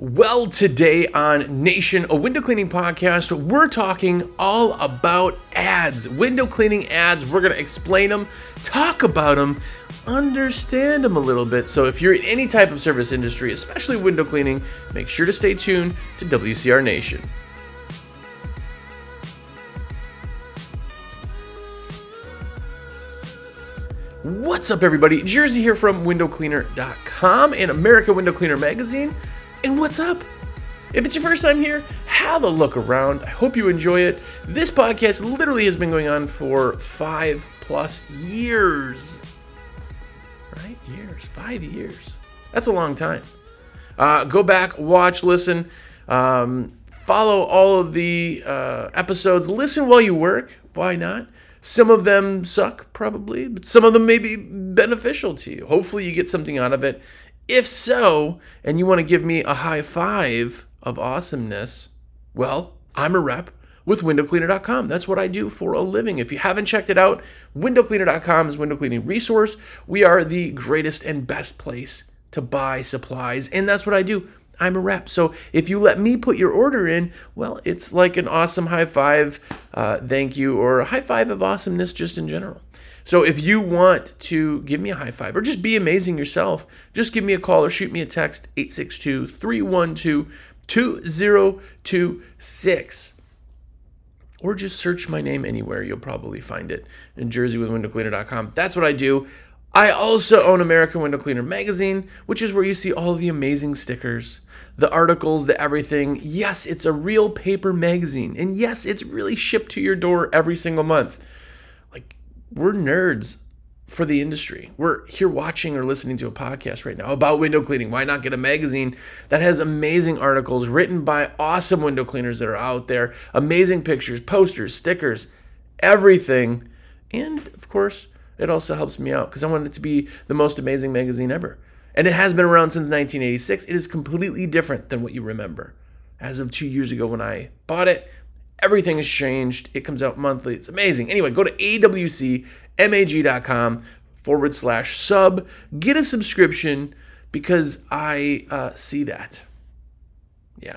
Well, today on Nation, a window cleaning podcast, we're talking all about ads, window cleaning ads. We're going to explain them, talk about them, understand them a little bit. So, if you're in any type of service industry, especially window cleaning, make sure to stay tuned to WCR Nation. What's up, everybody? Jersey here from windowcleaner.com and American Window Cleaner Magazine. And what's up? If it's your first time here, have a look around. I hope you enjoy it. This podcast literally has been going on for five plus years. Right? Years. Five years. That's a long time. Uh, go back, watch, listen, um, follow all of the uh, episodes. Listen while you work. Why not? Some of them suck, probably, but some of them may be beneficial to you. Hopefully, you get something out of it. If so, and you want to give me a high five of awesomeness, well, I'm a rep with windowcleaner.com. That's what I do for a living. If you haven't checked it out, windowcleaner.com is window cleaning resource. We are the greatest and best place to buy supplies, and that's what I do. I'm a rep. So if you let me put your order in, well, it's like an awesome high five, uh, thank you, or a high five of awesomeness just in general. So if you want to give me a high five or just be amazing yourself, just give me a call or shoot me a text 862 312 2026. Or just search my name anywhere. You'll probably find it in jerseywithwindowcleaner.com. That's what I do. I also own American Window Cleaner magazine, which is where you see all the amazing stickers, the articles, the everything. Yes, it's a real paper magazine. And yes, it's really shipped to your door every single month. We're nerds for the industry. We're here watching or listening to a podcast right now about window cleaning. Why not get a magazine that has amazing articles written by awesome window cleaners that are out there, amazing pictures, posters, stickers, everything. And of course, it also helps me out because I want it to be the most amazing magazine ever. And it has been around since 1986. It is completely different than what you remember. As of two years ago when I bought it, everything has changed. It comes out monthly. It's amazing. Anyway, go to awcmag.com forward slash sub. Get a subscription because I uh, see that. Yeah.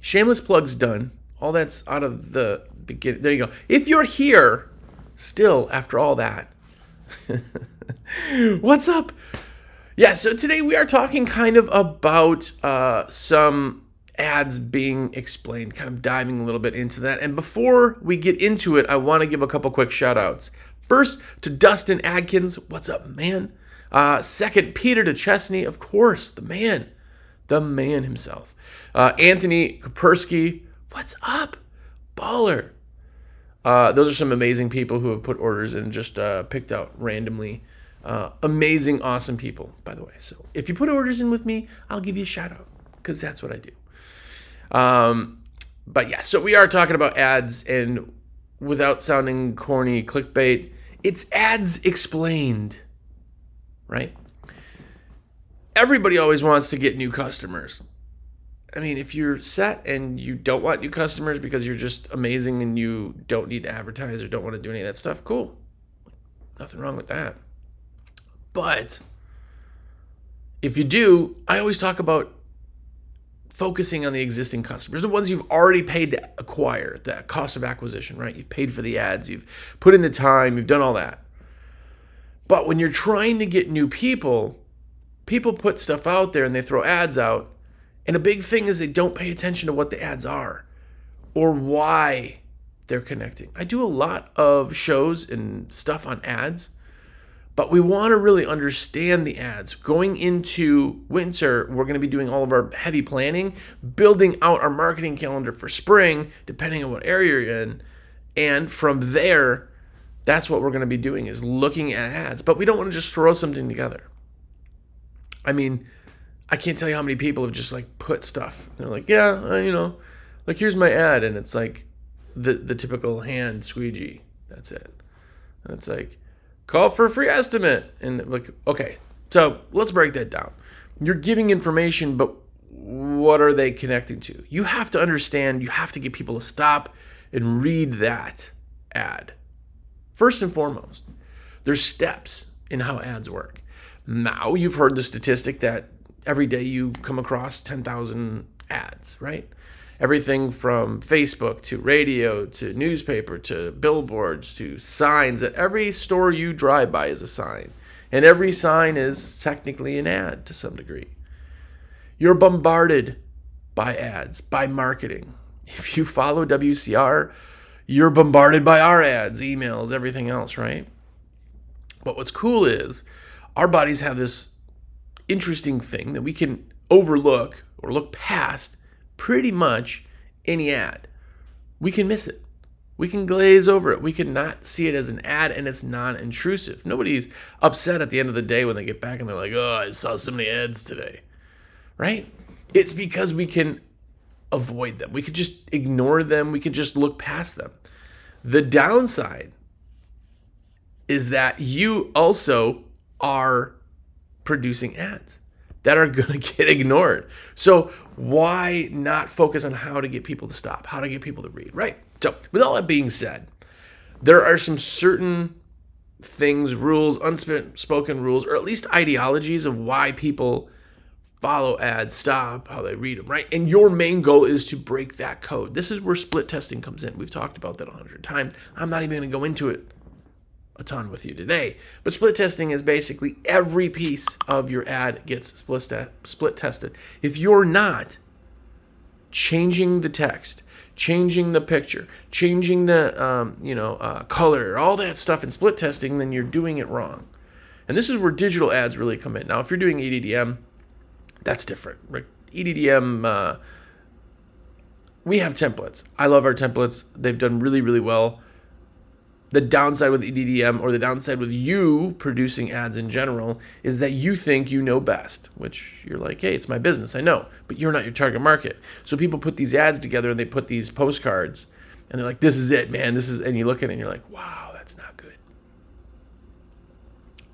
Shameless plugs done. All that's out of the beginning. There you go. If you're here still after all that, what's up? Yeah, so today we are talking kind of about uh, some ads being explained, kind of diving a little bit into that. And before we get into it, I want to give a couple quick shout outs. First, to Dustin Adkins. What's up, man? Uh, second, Peter DeChesney. Of course, the man. The man himself. Uh, Anthony Kapersky. What's up? Baller. Uh, those are some amazing people who have put orders in, just uh, picked out randomly. Uh, amazing, awesome people, by the way. So if you put orders in with me, I'll give you a shout out because that's what I do. Um, but yeah, so we are talking about ads, and without sounding corny, clickbait, it's ads explained, right? Everybody always wants to get new customers. I mean, if you're set and you don't want new customers because you're just amazing and you don't need to advertise or don't want to do any of that stuff, cool. Nothing wrong with that. But if you do, I always talk about focusing on the existing customers, the ones you've already paid to acquire, the cost of acquisition, right? You've paid for the ads, you've put in the time, you've done all that. But when you're trying to get new people, people put stuff out there and they throw ads out. And a big thing is they don't pay attention to what the ads are or why they're connecting. I do a lot of shows and stuff on ads but we want to really understand the ads. Going into winter, we're going to be doing all of our heavy planning, building out our marketing calendar for spring, depending on what area you're in. And from there, that's what we're going to be doing is looking at ads. But we don't want to just throw something together. I mean, I can't tell you how many people have just like put stuff. They're like, yeah, uh, you know, like here's my ad, and it's like the the typical hand squeegee. That's it. And it's like, call for a free estimate. And like, okay, so let's break that down. You're giving information, but what are they connecting to? You have to understand, you have to get people to stop and read that ad. First and foremost, there's steps in how ads work. Now, you've heard the statistic that every day you come across 10,000 ads, right? Everything from Facebook to radio to newspaper to billboards to signs. At every store you drive by is a sign. And every sign is technically an ad to some degree. You're bombarded by ads, by marketing. If you follow WCR, you're bombarded by our ads, emails, everything else, right? But what's cool is our bodies have this interesting thing that we can overlook or look past pretty much any ad. We can miss it. We can glaze over it. We can not see it as an ad and it's non intrusive. Nobody's upset at the end of the day when they get back and they're like, oh, I saw so many ads today. Right? It's because we can avoid them. We could just ignore them. We could just look past them. The downside is that you also are producing ads that are going to get ignored. So, why not focus on how to get people to stop, how to get people to read, right? So, with all that being said, there are some certain things, rules, unspoken rules, or at least ideologies of why people follow ads, stop, how they read them, right? And your main goal is to break that code. This is where split testing comes in. We've talked about that a hundred times. I'm not even going to go into it a ton with you today. But split testing is basically every piece of your ad gets split, split tested. If you're not changing the text, changing the picture, changing the um, you know uh, color, all that stuff in split testing, then you're doing it wrong. And this is where digital ads really come in. Now, if you're doing EDDM, that's different. EDDM, uh, we have templates. I love our templates. They've done really, really well the downside with EDDM or the downside with you producing ads in general is that you think you know best, which you're like, hey, it's my business, I know, but you're not your target market. So people put these ads together and they put these postcards and they're like, this is it, man. This is, and you look at it and you're like, wow, that's not good.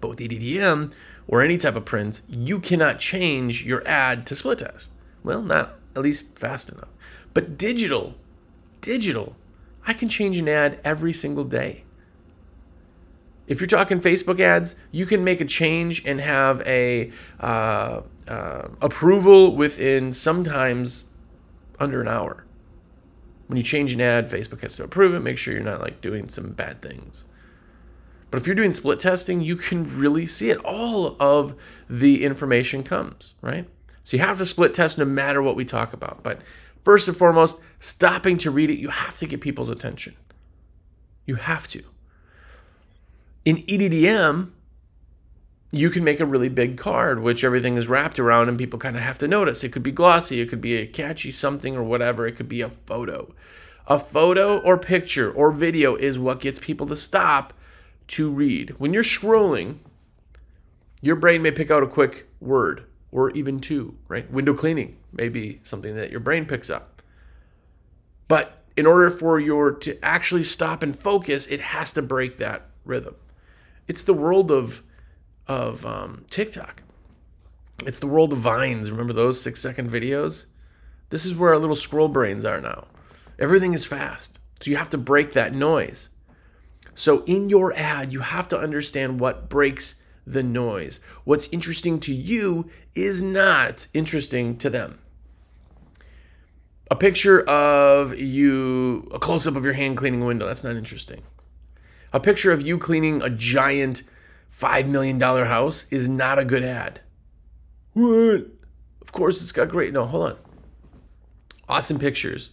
But with EDDM or any type of print, you cannot change your ad to split test. Well, not at least fast enough. But digital, digital, I can change an ad every single day. If you're talking Facebook ads, you can make a change and have a uh, uh, approval within sometimes under an hour. When you change an ad, Facebook has to approve it. Make sure you're not like doing some bad things. But if you're doing split testing, you can really see it. All of the information comes, right? So you have to split test no matter what we talk about. But first and foremost, stopping to read it, you have to get people's attention. You have to. In EDDM, you can make a really big card, which everything is wrapped around and people kind of have to notice. It could be glossy, it could be a catchy something or whatever, it could be a photo. A photo or picture or video is what gets people to stop to read. When you're scrolling, your brain may pick out a quick word or even two, right? Window cleaning may be something that your brain picks up. But in order for your to actually stop and focus, it has to break that rhythm. It's the world of of um, TikTok. It's the world of vines. Remember those six second videos? This is where our little scroll brains are now. Everything is fast. So you have to break that noise. So in your ad, you have to understand what breaks the noise. What's interesting to you is not interesting to them. A picture of you, a close up of your hand cleaning a window, that's not interesting. A picture of you cleaning a giant $5 million house is not a good ad. What? Of course, it's got great. No, hold on. Awesome pictures,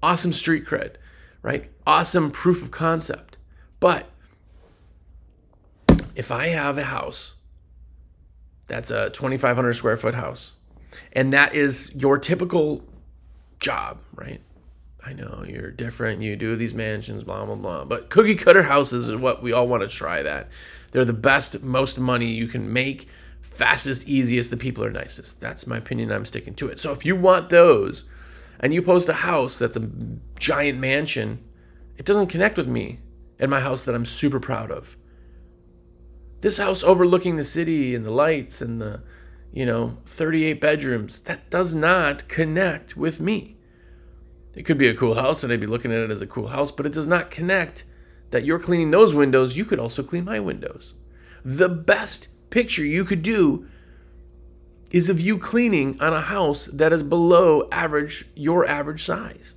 awesome street cred, right? Awesome proof of concept. But if I have a house that's a 2,500 square foot house, and that is your typical job, right? I know you're different. You do these mansions, blah, blah, blah. But cookie cutter houses is what we all want to try that. They're the best, most money you can make, fastest, easiest. The people are nicest. That's my opinion. I'm sticking to it. So if you want those and you post a house that's a giant mansion, it doesn't connect with me and my house that I'm super proud of. This house overlooking the city and the lights and the, you know, 38 bedrooms, that does not connect with me. It could be a cool house and I'd be looking at it as a cool house, but it does not connect that you're cleaning those windows. You could also clean my windows. The best picture you could do is of you cleaning on a house that is below average, your average size.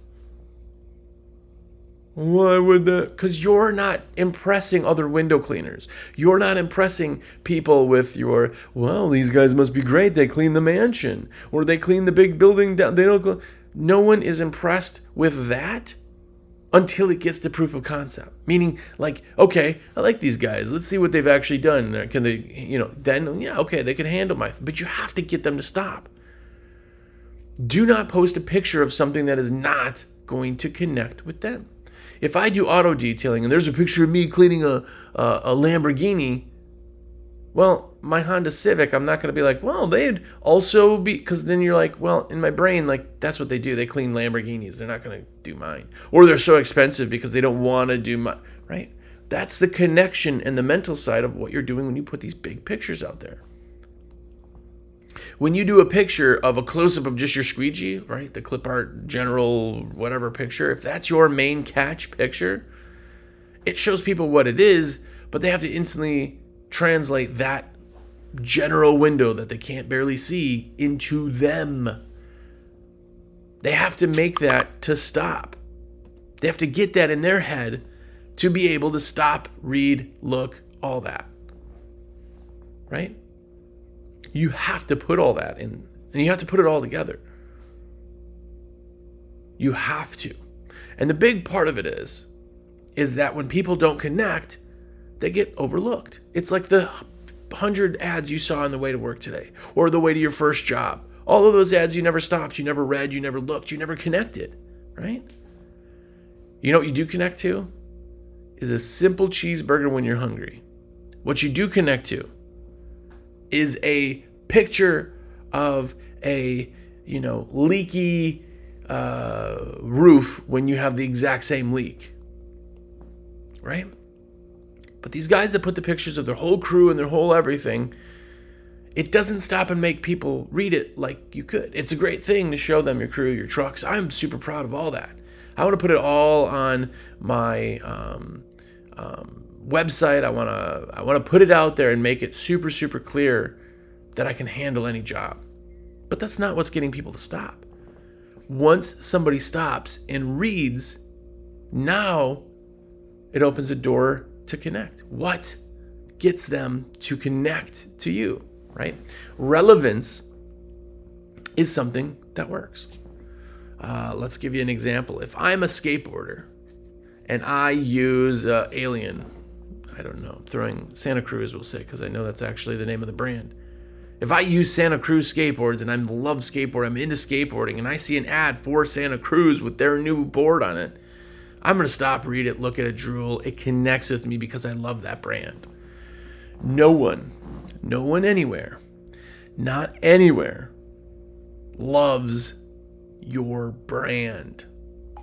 Why would that? Because you're not impressing other window cleaners. You're not impressing people with your, well, these guys must be great. They clean the mansion or they clean the big building down. They don't. No one is impressed with that until it gets to proof of concept. Meaning, like, okay, I like these guys. Let's see what they've actually done. Can they, you know, then, yeah, okay, they can handle my. But you have to get them to stop. Do not post a picture of something that is not going to connect with them. If I do auto detailing and there's a picture of me cleaning a, a, a Lamborghini, well, my Honda Civic, I'm not going to be like, well, they'd also be, because then you're like, well, in my brain, like, that's what they do. They clean Lamborghinis. They're not going to do mine. Or they're so expensive because they don't want to do my, right? That's the connection and the mental side of what you're doing when you put these big pictures out there. When you do a picture of a close up of just your squeegee, right? The clip art general, whatever picture, if that's your main catch picture, it shows people what it is, but they have to instantly translate that general window that they can't barely see into them. They have to make that to stop. They have to get that in their head to be able to stop, read, look, all that. Right? You have to put all that in, and you have to put it all together. You have to. And the big part of it is, is that when people don't connect, they get overlooked. It's like the hundred ads you saw on the way to work today, or the way to your first job. All of those ads you never stopped, you never read, you never looked, you never connected, right? You know what you do connect to? Is a simple cheeseburger when you're hungry. What you do connect to is a picture of a you know leaky uh, roof when you have the exact same leak right but these guys that put the pictures of their whole crew and their whole everything it doesn't stop and make people read it like you could it's a great thing to show them your crew your trucks i'm super proud of all that i want to put it all on my um, um, website. I want to I want to put it out there and make it super super clear that I can handle any job. But that's not what's getting people to stop. Once somebody stops and reads, now it opens a door to connect. What gets them to connect to you, right? Relevance is something that works. Uh, let's give you an example. If I'm a skateboarder and I use uh, Alien I don't know, throwing Santa Cruz, we'll say, because I know that's actually the name of the brand. If I use Santa Cruz skateboards and I love skateboard, I'm into skateboarding, and I see an ad for Santa Cruz with their new board on it, I'm going to stop, read it, look at it, drool. It connects with me because I love that brand. No one, no one anywhere, not anywhere, loves your brand.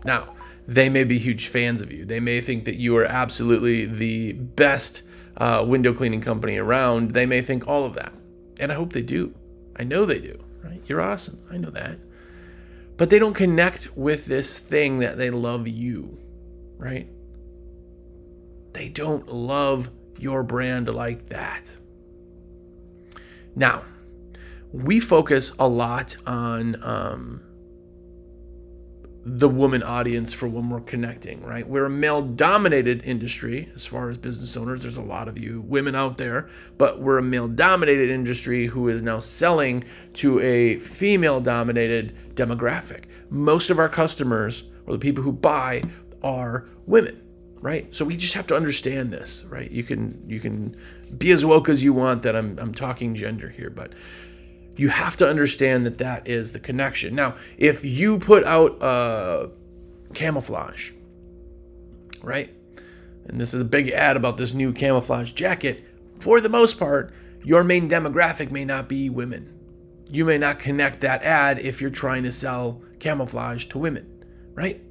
Now, they may be huge fans of you. They may think that you are absolutely the best uh, window cleaning company around. They may think all of that. And I hope they do. I know they do, right? You're awesome. I know that. But they don't connect with this thing that they love you, right? They don't love your brand like that. Now, we focus a lot on um, the woman audience for when we're connecting, right? We're a male dominated industry as far as business owners. There's a lot of you women out there, but we're a male dominated industry who is now selling to a female dominated demographic. Most of our customers or the people who buy are women, right? So we just have to understand this, right? You can you can be as woke as you want that I'm I'm talking gender here, but you have to understand that that is the connection. Now, if you put out uh, camouflage, right? And this is a big ad about this new camouflage jacket. For the most part, your main demographic may not be women. You may not connect that ad if you're trying to sell camouflage to women, right?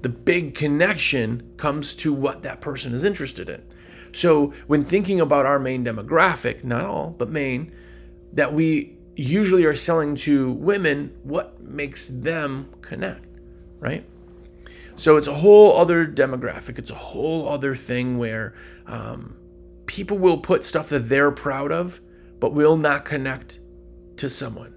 The big connection comes to what that person is interested in. So, when thinking about our main demographic, not all, but main, that we usually are selling to women, what makes them connect, right? So it's a whole other demographic. It's a whole other thing where um, people will put stuff that they're proud of, but will not connect to someone?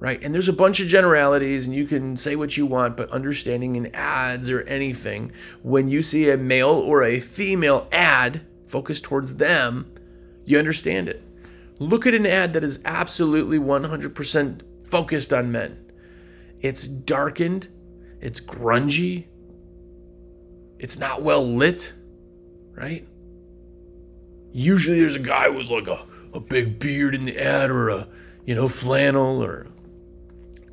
Right? And there's a bunch of generalities, and you can say what you want, but understanding in ads or anything, when you see a male or a female ad focused towards them, you understand it. Look at an ad that is absolutely 100% focused on men. It's darkened, it's grungy, it's not well lit, right? Usually there's a guy with like a, a big beard in the ad or a, you know, flannel or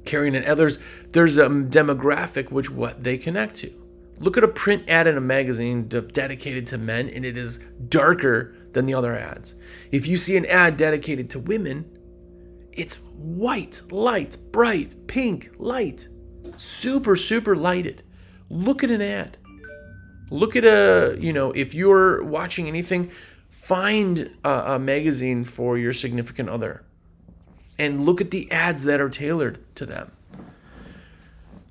carrying an others. There's a demographic which what they connect to. Look at a print ad in a magazine de- dedicated to men and it is darker than the other ads. If you see an ad dedicated to women, it's white, light, bright, pink, light, super, super lighted. Look at an ad. Look at a, you know, if you're watching anything, find a, a magazine for your significant other and look at the ads that are tailored to them.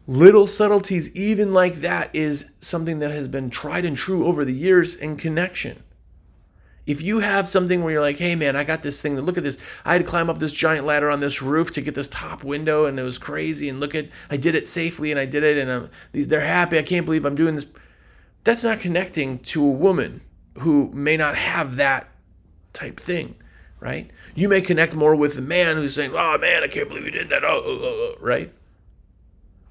Little subtleties, even like that, is something that has been tried and true over the years in connection. If you have something where you're like, hey man, I got this thing, look at this. I had to climb up this giant ladder on this roof to get this top window and it was crazy. And look at, I did it safely and I did it and I'm, they're happy. I can't believe I'm doing this. That's not connecting to a woman who may not have that type thing, right? You may connect more with the man who's saying, oh man, I can't believe you did that. Oh, oh, oh, right?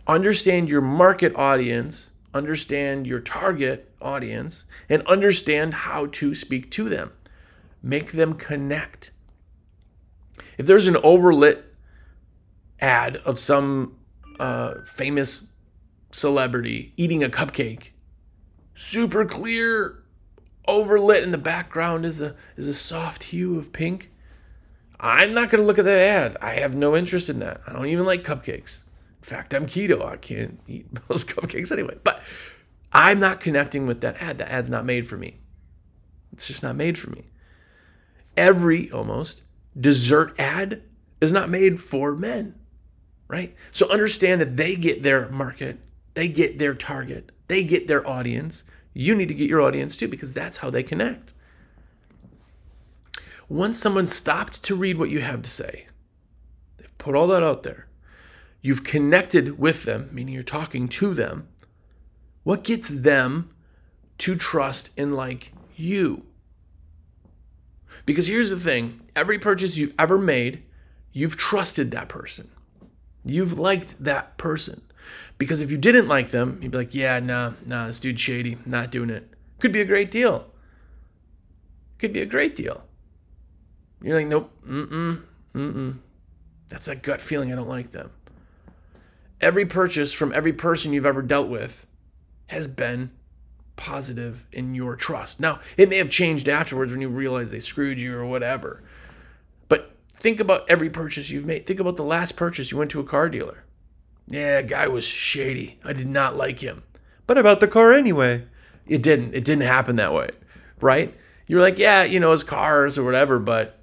Understand your market audience, understand your target audience and understand how to speak to them. Make them connect. If there's an overlit ad of some uh, famous celebrity eating a cupcake, super clear, overlit in the background is a is a soft hue of pink. I'm not to look at that ad. I have no interest in that. I don't even like cupcakes. In fact, I'm keto. I can't eat those cupcakes anyway. But I'm not connecting with that ad. That ad's not made for me. It's just not made for me. Every almost dessert ad is not made for men, right? So understand that they get their market, they get their target, they get their audience. You need to get your audience too because that's how they connect. Once someone stopped to read what you have to say, they've put all that out there. You've connected with them, meaning you're talking to them what gets them to trust and like you? Because here's the thing every purchase you've ever made, you've trusted that person. You've liked that person. Because if you didn't like them, you'd be like, yeah, nah, nah, this dude's shady, not doing it. Could be a great deal. Could be a great deal. You're like, nope, mm-mm, mm-mm. That's that gut feeling, I don't like them. Every purchase from every person you've ever dealt with, has been positive in your trust. Now, it may have changed afterwards when you realize they screwed you or whatever. But think about every purchase you've made. Think about the last purchase you went to a car dealer. Yeah, guy was shady. I did not like him. But I bought the car anyway. It didn't. It didn't happen that way, right? You're like, yeah, you know, it's cars or whatever, but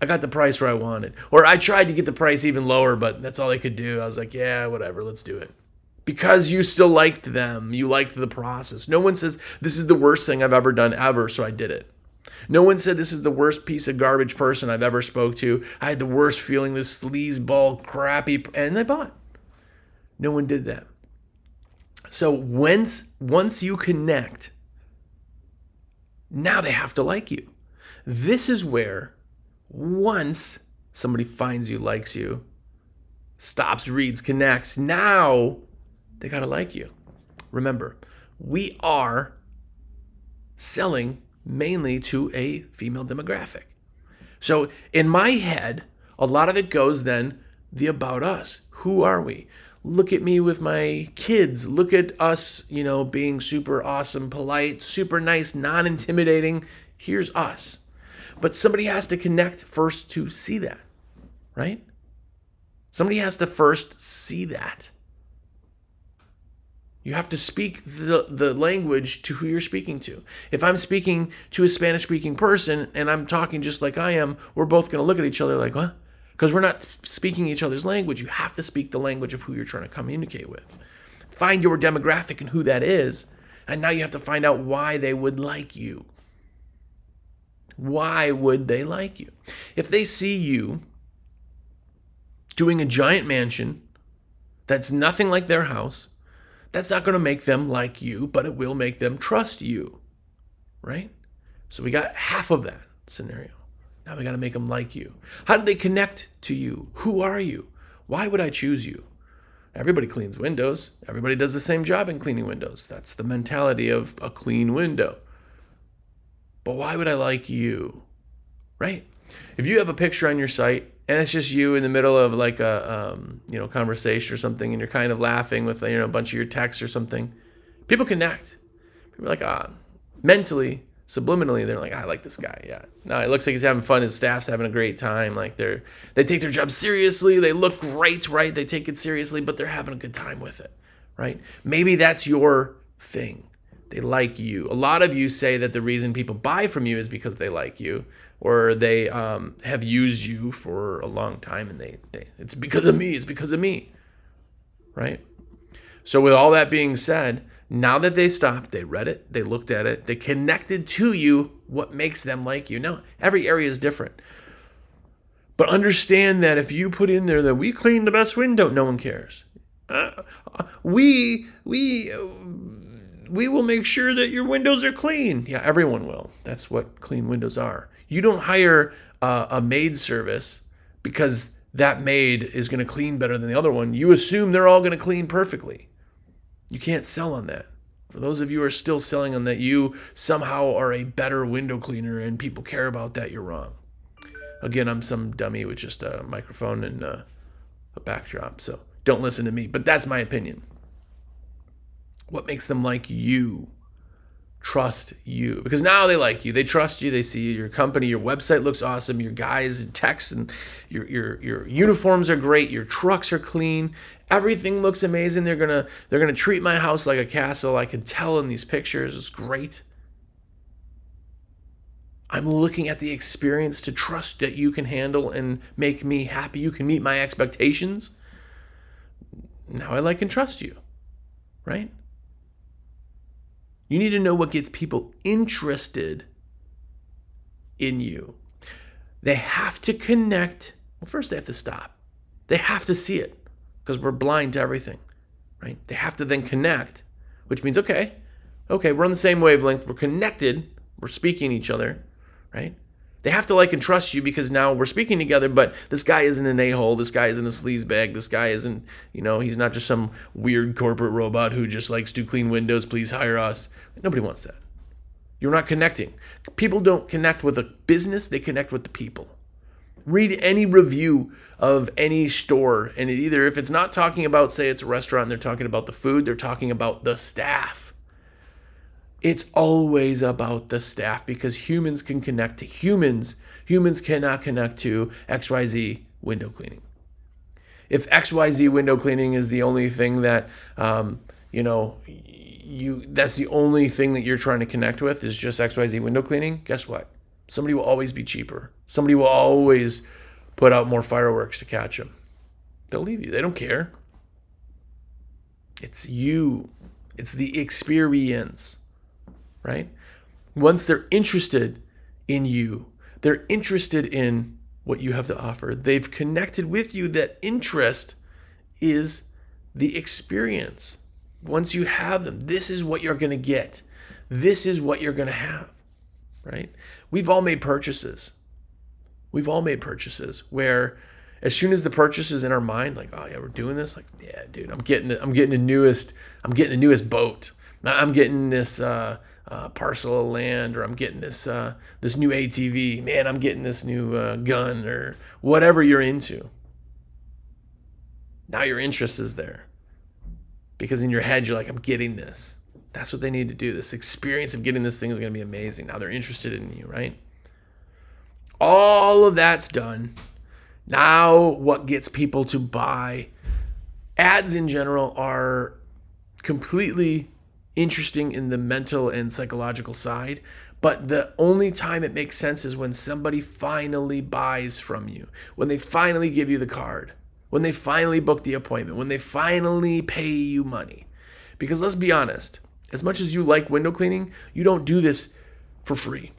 I got the price where I wanted. Or I tried to get the price even lower, but that's all I could do. I was like, yeah, whatever, let's do it because you still liked them. You liked the process. No one says, This is the worst thing I've ever done ever, so I did it. No one said this is the worst piece of garbage person I've ever spoke to. I had the worst feeling, this sleazeball, crappy, and they bought. No one did that. So once once you connect, now they have to like you. This is where once somebody finds you, likes you, stops, reads, connects, now they got to like you. Remember, we are selling mainly to a female demographic. So in my head, a lot of it goes then the about us. Who are we? Look at me with my kids. Look at us, you know, being super awesome, polite, super nice, non intimidating. Here's us. But somebody has to connect first to see that, right? Somebody has to first see that. You have to speak the, the language to who you're speaking to. If I'm speaking to a Spanish speaking person and I'm talking just like I am, we're both going to look at each other like, what? Because we're not speaking each other's language. You have to speak the language of who you're trying to communicate with. Find your demographic and who that is. And now you have to find out why they would like you. Why would they like you? If they see you doing a giant mansion that's nothing like their house, that's not going to make them like you, but it will make them trust you. Right? So we got half of that scenario. Now we got to make them like you. How do they connect to you? Who are you? Why would I choose you? Everybody cleans windows. Everybody does the same job in cleaning windows. That's the mentality of a clean window. But why would I like you? Right? If you have a picture on your site and it's just you in the middle of like a um, you know conversation or something and you're kind of laughing with you know a bunch of your techs or something, people connect. People like, ah, mentally subliminally they're like i like this guy yeah. No it looks like he's having fun. His staff's having a great time. Like they're they take their job seriously. They look great right? They take it seriously but they're having a good time with it right? Maybe that's your thing. They like you. A lot of you say that the reason people buy from you is because they like you or they um, have used you for a long time and they, they it's because of me it's because of me right? So with all that being said now that they stopped, they read it, they looked at it, they connected to you what makes them like you. Now, every area is different. But understand that if you put in there that we clean the best window, no one cares. Uh, we we we will make sure that your windows are clean. Yeah, everyone will. That's what clean windows are. You don't hire uh, a maid service because that maid is going to clean better than the other one. You assume they're all going to clean perfectly. You can't sell on that. For those of you who are still selling on that, you somehow are a better window cleaner and people care about that, you're wrong. Again, I'm some dummy with just a microphone and a, a backdrop, so don't listen to me. But that's my opinion. What makes them like you? Trust you. Because now they like you. They trust you. They see your company. Your website looks awesome. Your guys and techs and your your your uniforms are great. Your trucks are clean. Everything looks amazing. They're gonna they're gonna treat my house like a castle. I can tell in these pictures. It's great. I'm looking at the experience to trust that you can handle and make me happy. You can meet my expectations. Now i like and trust you right you need to know what gets people interested in you. They have to connect. Well, first, they have to stop. They have to see it because we're blind to everything, right? They have to then connect, which means, okay, okay, we're on the same wavelength. We're connected. We're speaking each other, right? They have to like and trust you because now we're speaking together, but this guy isn't an a hole. This guy isn't a sleazebag. This guy isn't, you know, he's not just some weird corporate robot who just likes to clean windows. Please hire us. Nobody wants that. You're not connecting. People don't connect with a business, they connect with the people. Read any review of any store, and it either, if it's not talking about, say, it's a restaurant, they're talking about the food, they're talking about the staff it's always about the staff because humans can connect to humans. Humans cannot connect to XYZ window cleaning. If XYZ window cleaning is the only thing that, um, you know, you that's the only thing that you're trying to connect with is just XYZ window cleaning, guess what? Somebody will always be cheaper. Somebody will always put out more fireworks to catch them. They'll leave you. They don't care. It's you. It's the experience right? Once they're interested in you, they're interested in what you have to offer. They've connected with you. That interest is the experience. Once you have them, this is what you're going to get. This is what you're going to have, right? We've all made purchases. We've all made purchases where as soon as the purchase is in our mind, like, oh yeah, we're doing this. Like, yeah, dude, I'm getting, I'm getting the newest, I'm getting the newest boat. I'm getting this, uh, uh, parcel of land, or I'm getting this uh, this new ATV. Man, I'm getting this new uh, gun, or whatever you're into. Now your interest is there because in your head you're like, I'm getting this. That's what they need to do. This experience of getting this thing is going to be amazing. Now they're interested in you, right? All of that's done. Now, what gets people to buy? Ads in general are completely interesting in the mental and psychological side. But the only time it makes sense is when somebody finally buys from you, when they finally give you the card, when they finally book the appointment, when they finally pay you money. Because let's be honest, as much as you like window cleaning, you don't do this for free.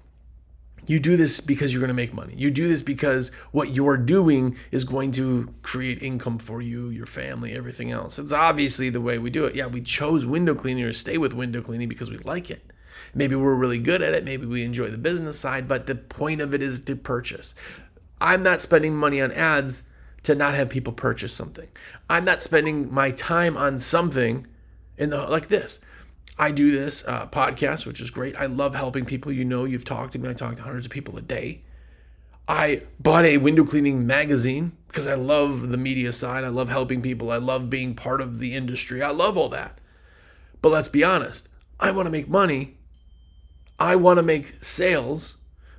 You do this because you're going to make money. You do this because what you're doing is going to create income for you, your family, everything else. It's obviously the way we do it. Yeah, we chose window cleaning or stay with window cleaning because we like it. Maybe we're really good at it. Maybe we enjoy the business side, but the point of it is to purchase. I'm not spending money on ads to not have people purchase something. I'm not spending my time on something in the like this. I do this uh, podcast, which is great. I love helping people. You know, you've talked to me. I talk to hundreds of people a day. I bought a window cleaning magazine because I love the media side. I love helping people. I love being part of the industry. I love all that. But let's be honest, I want to make money. I want to make sales.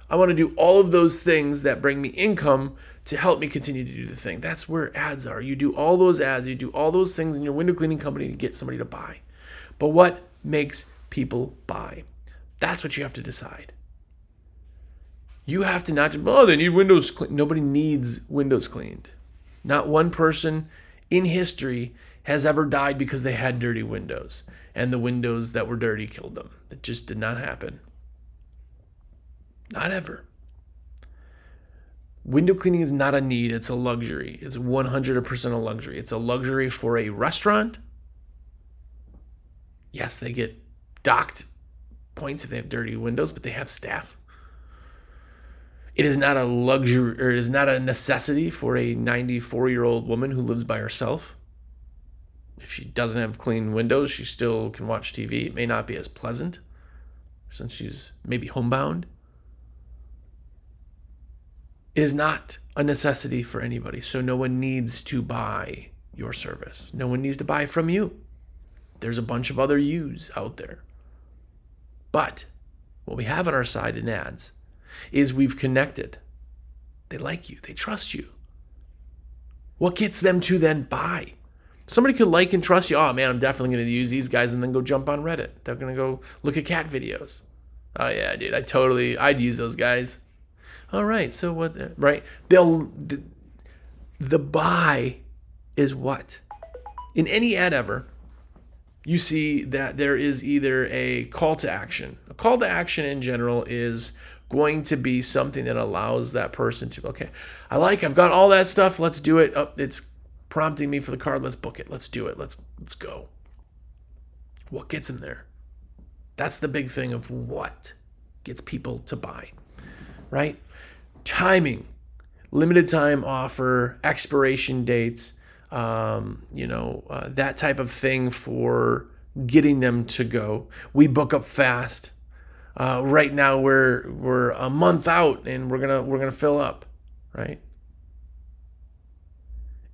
I want to do all of those things that bring me income to help me continue to do the thing. That's where ads are. You do all those ads, you do all those things in your window cleaning company to get somebody to buy. But what makes people buy? That's what you have to decide. You have to not oh, they need windows cleaned. Nobody needs windows cleaned. Not one person in history has ever died because they had dirty windows and the windows that were dirty killed them. That just did not happen. Not ever. Window cleaning is not a need, it's a luxury. It's 100% a luxury. It's a luxury for a restaurant Yes, they get docked points if they have dirty windows, but they have staff. It is not a luxury or it is not a necessity for a 94 year old woman who lives by herself. If she doesn't have clean windows, she still can watch TV. It may not be as pleasant since she's maybe homebound. It is not a necessity for anybody, so no one needs to buy your service. No one needs to buy from you. There's a bunch of other yous out there. But what we have on our side in ads is we've connected. They like you, they trust you. What gets them to then buy? Somebody could like and trust you. Oh man, I'm definitely going to use these guys and then go jump on Reddit. They're going to go look at cat videos. Oh yeah, dude, I totally I'd use those guys. All right, so what right? They'll the, the buy is what? In any ad ever, you see that there is either a call to action. A call to action in general is going to be something that allows that person to, okay, I like, I've got all that stuff, let's do it. Oh, it's prompting me for the card, let's book it, let's do it, let's let's go. What gets them there? That's the big thing of what gets people to buy, right? Timing, limited time offer, expiration dates, um, you know, uh, that type of thing for getting them to go. We book up fast. Uh, right now we're we're a month out and we're gonna we're gonna fill up, right?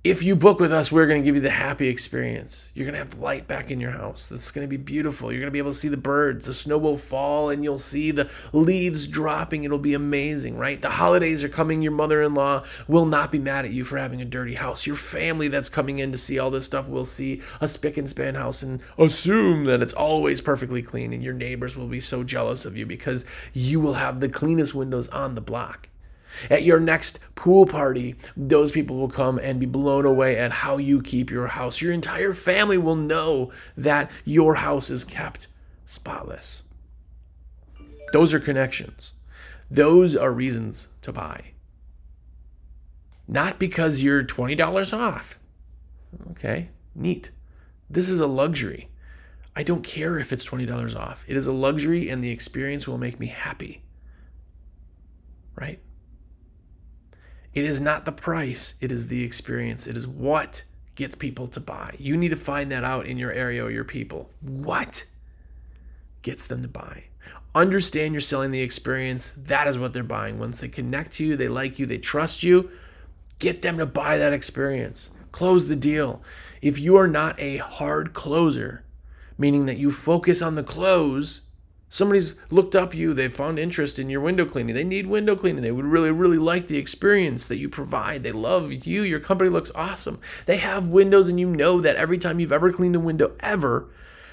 If you book with us, we're going to give you the happy experience. You're going to have light back in your house. This is going to be beautiful. You're going to be able to see the birds. The snow will fall and you'll see the leaves dropping. It'll be amazing, right? The holidays are coming. Your mother in law will not be mad at you for having a dirty house. Your family that's coming in to see all this stuff will see a spick and span house and assume that it's always perfectly clean. And your neighbors will be so jealous of you because you will have the cleanest windows on the block. At your next pool party, those people will come and be blown away at how you keep your house. Your entire family will know that your house is kept spotless. Those are connections. Those are reasons to buy. Not because you're $20 off. Okay, neat. This is a luxury. I don't care if it's $20 off. It is a luxury, and the experience will make me happy. Right? It is not the price, it is the experience. It is what gets people to buy. You need to find that out in your area or your people. What gets them to buy? Understand you're selling the experience. That is what they're buying. Once they connect to you, they like you, they trust you, get them to buy that experience. Close the deal. If you are not a hard closer, meaning that you focus on the close, Somebody's looked up you, they've found interest in your window cleaning. They need window cleaning. They would really, really like the experience that you provide. They love you. Your company looks awesome. They have windows, and you know that every time you've ever cleaned a window ever,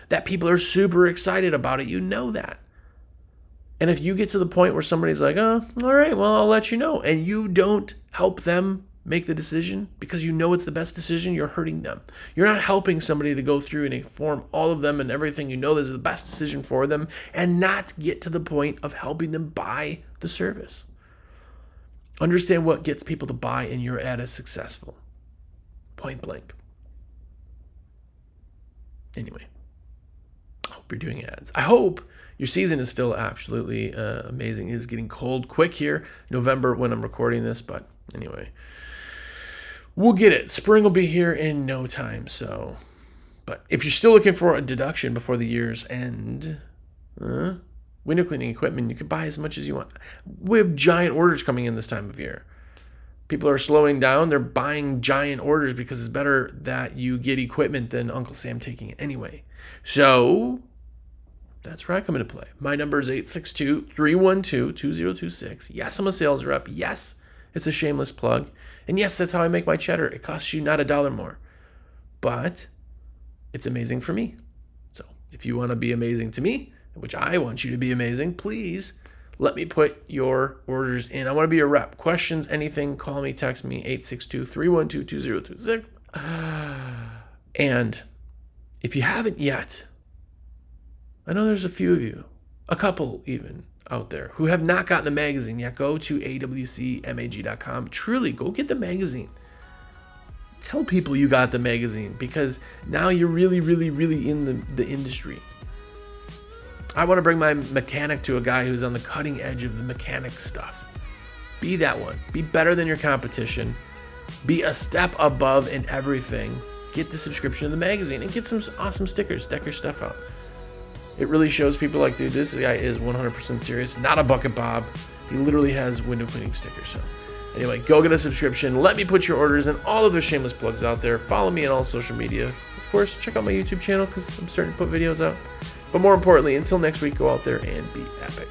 that people are super excited about it. You know that. And if you get to the point where somebody's like, oh, all right, well, I'll let you know, and you don't help them make the decision because you know it's the best decision, you're hurting them. You're not helping somebody to go through and inform all of them and everything you know is the best decision for them and not get to the point of helping them buy the service. Understand what gets people to buy and your ad is successful. Point blank. Anyway, I hope you're doing ads. I hope your season is still absolutely uh, amazing. It is getting cold quick here, November when I'm recording this, but anyway, we'll get it. Spring will be here in no time. So, but if you're still looking for a deduction before the year's end, window cleaning equipment, you can buy as much as you want. We have giant orders coming in this time of year. People are slowing down. They're buying giant orders because it's better that you get equipment than Uncle Sam taking it anyway. So that's where I come into play. My number is 862 312 2026. Yes, I'm a sales rep. Yes, it's a shameless plug. And yes, that's how I make my cheddar. It costs you not a dollar more, but it's amazing for me. So if you want to be amazing to me, which I want you to be amazing, please let me put your orders in. I want to be a rep. Questions, anything, call me, text me, 862 312 2026. And if you haven't yet, I know there's a few of you, a couple even out there, who have not gotten the magazine yet. Go to awcmag.com. Truly, go get the magazine. Tell people you got the magazine because now you're really, really, really in the, the industry. I want to bring my mechanic to a guy who's on the cutting edge of the mechanic stuff. Be that one. Be better than your competition. Be a step above in everything. Get the subscription to the magazine and get some awesome stickers. Deck your stuff out. It really shows people like, dude, this guy is 100% serious. Not a bucket Bob. He literally has window cleaning stickers. So, anyway, go get a subscription. Let me put your orders in all of the shameless plugs out there. Follow me on all social media. Of course, check out my YouTube channel because I'm starting to put videos out. But more importantly, until next week, go out there and be epic.